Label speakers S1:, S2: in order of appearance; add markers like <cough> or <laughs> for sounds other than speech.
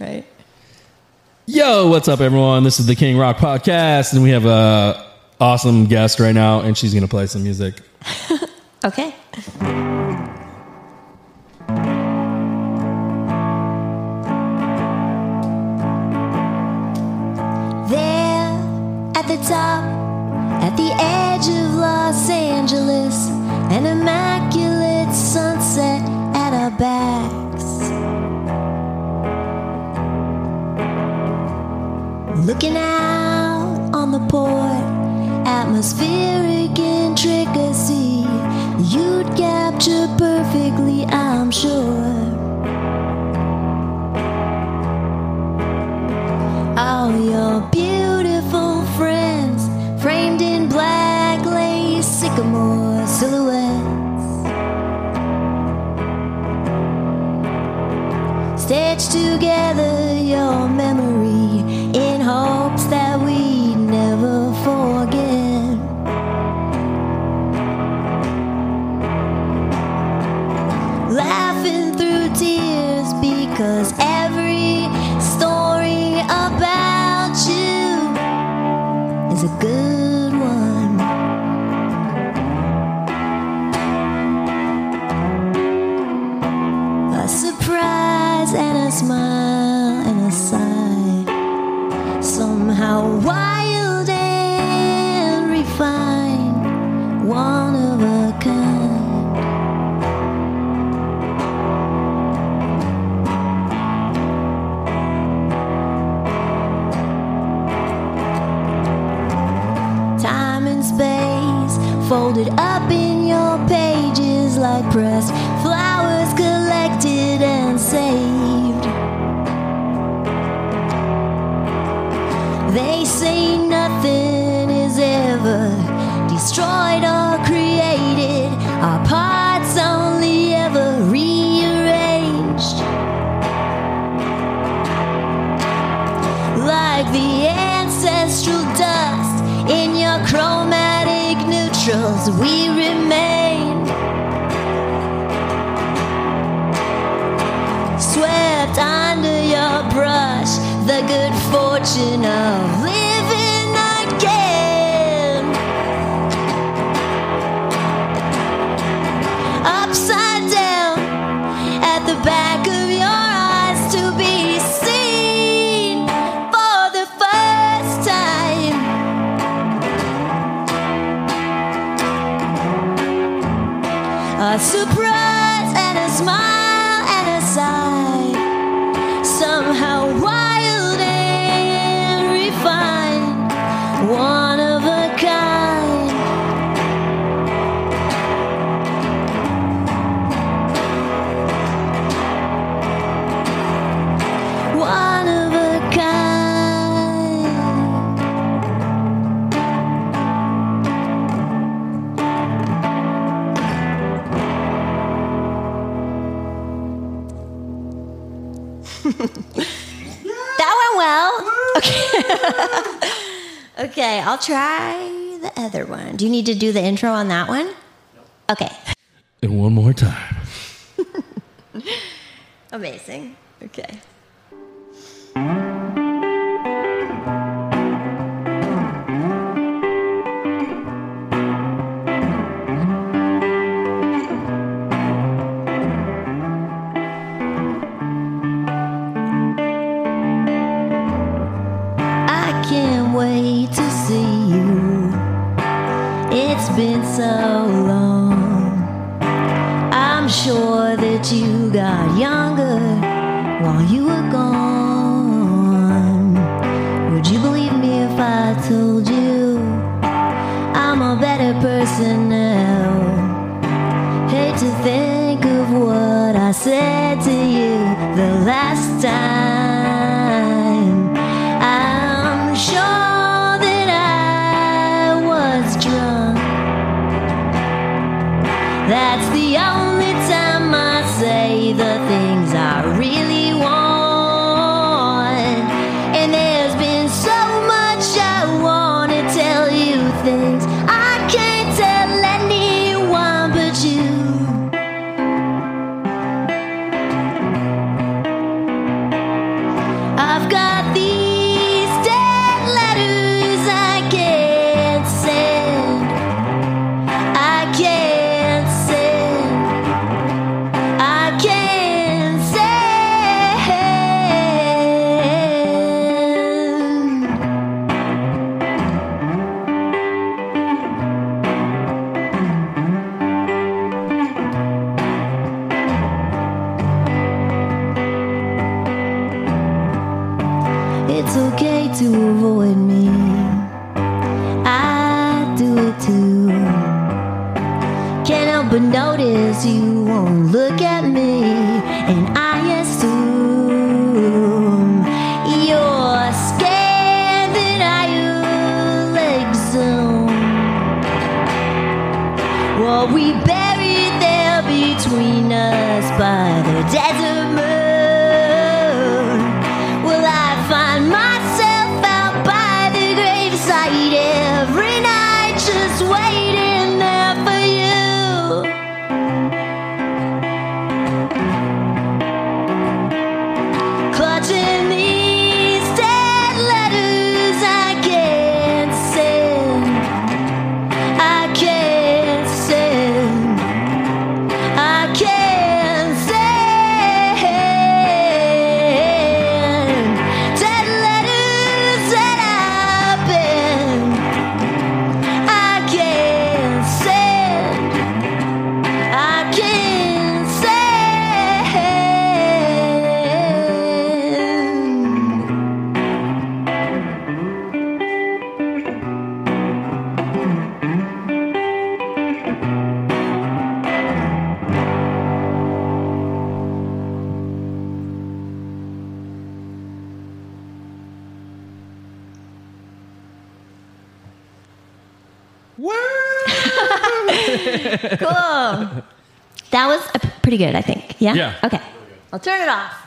S1: right?
S2: Yo, what's up, everyone? This is the King Rock Podcast, and we have a awesome guest right now, and she's gonna play some music. <laughs>
S1: Okay.
S3: There at the top, at the edge of Los Angeles, an immaculate together your memory folded up in your pages like pressed flowers collected and saved. They say nothing is ever destroyed or created, our parts only ever rearranged. like the ancestral dust in your chromatic neutrals we remain. Swept under your brush the good fortune of smile
S1: That went well. <laughs> Okay. <laughs> okay, I'll try the other one. Do you need to do the intro on that one? Okay.
S2: And one more time. <laughs>
S1: Amazing. Okay.
S3: It's been so long. I'm sure that you got younger while you were gone. Would you believe me if I told you I'm a better person now? I've got these It's okay to avoid me. I do it too. Can't help but notice you won't look at me, and I assume you're scared that I will exhume what we buried there between us by the desert <laughs> Cool. That was pretty good, I think. Yeah?
S2: Yeah.
S3: Okay. I'll turn it off.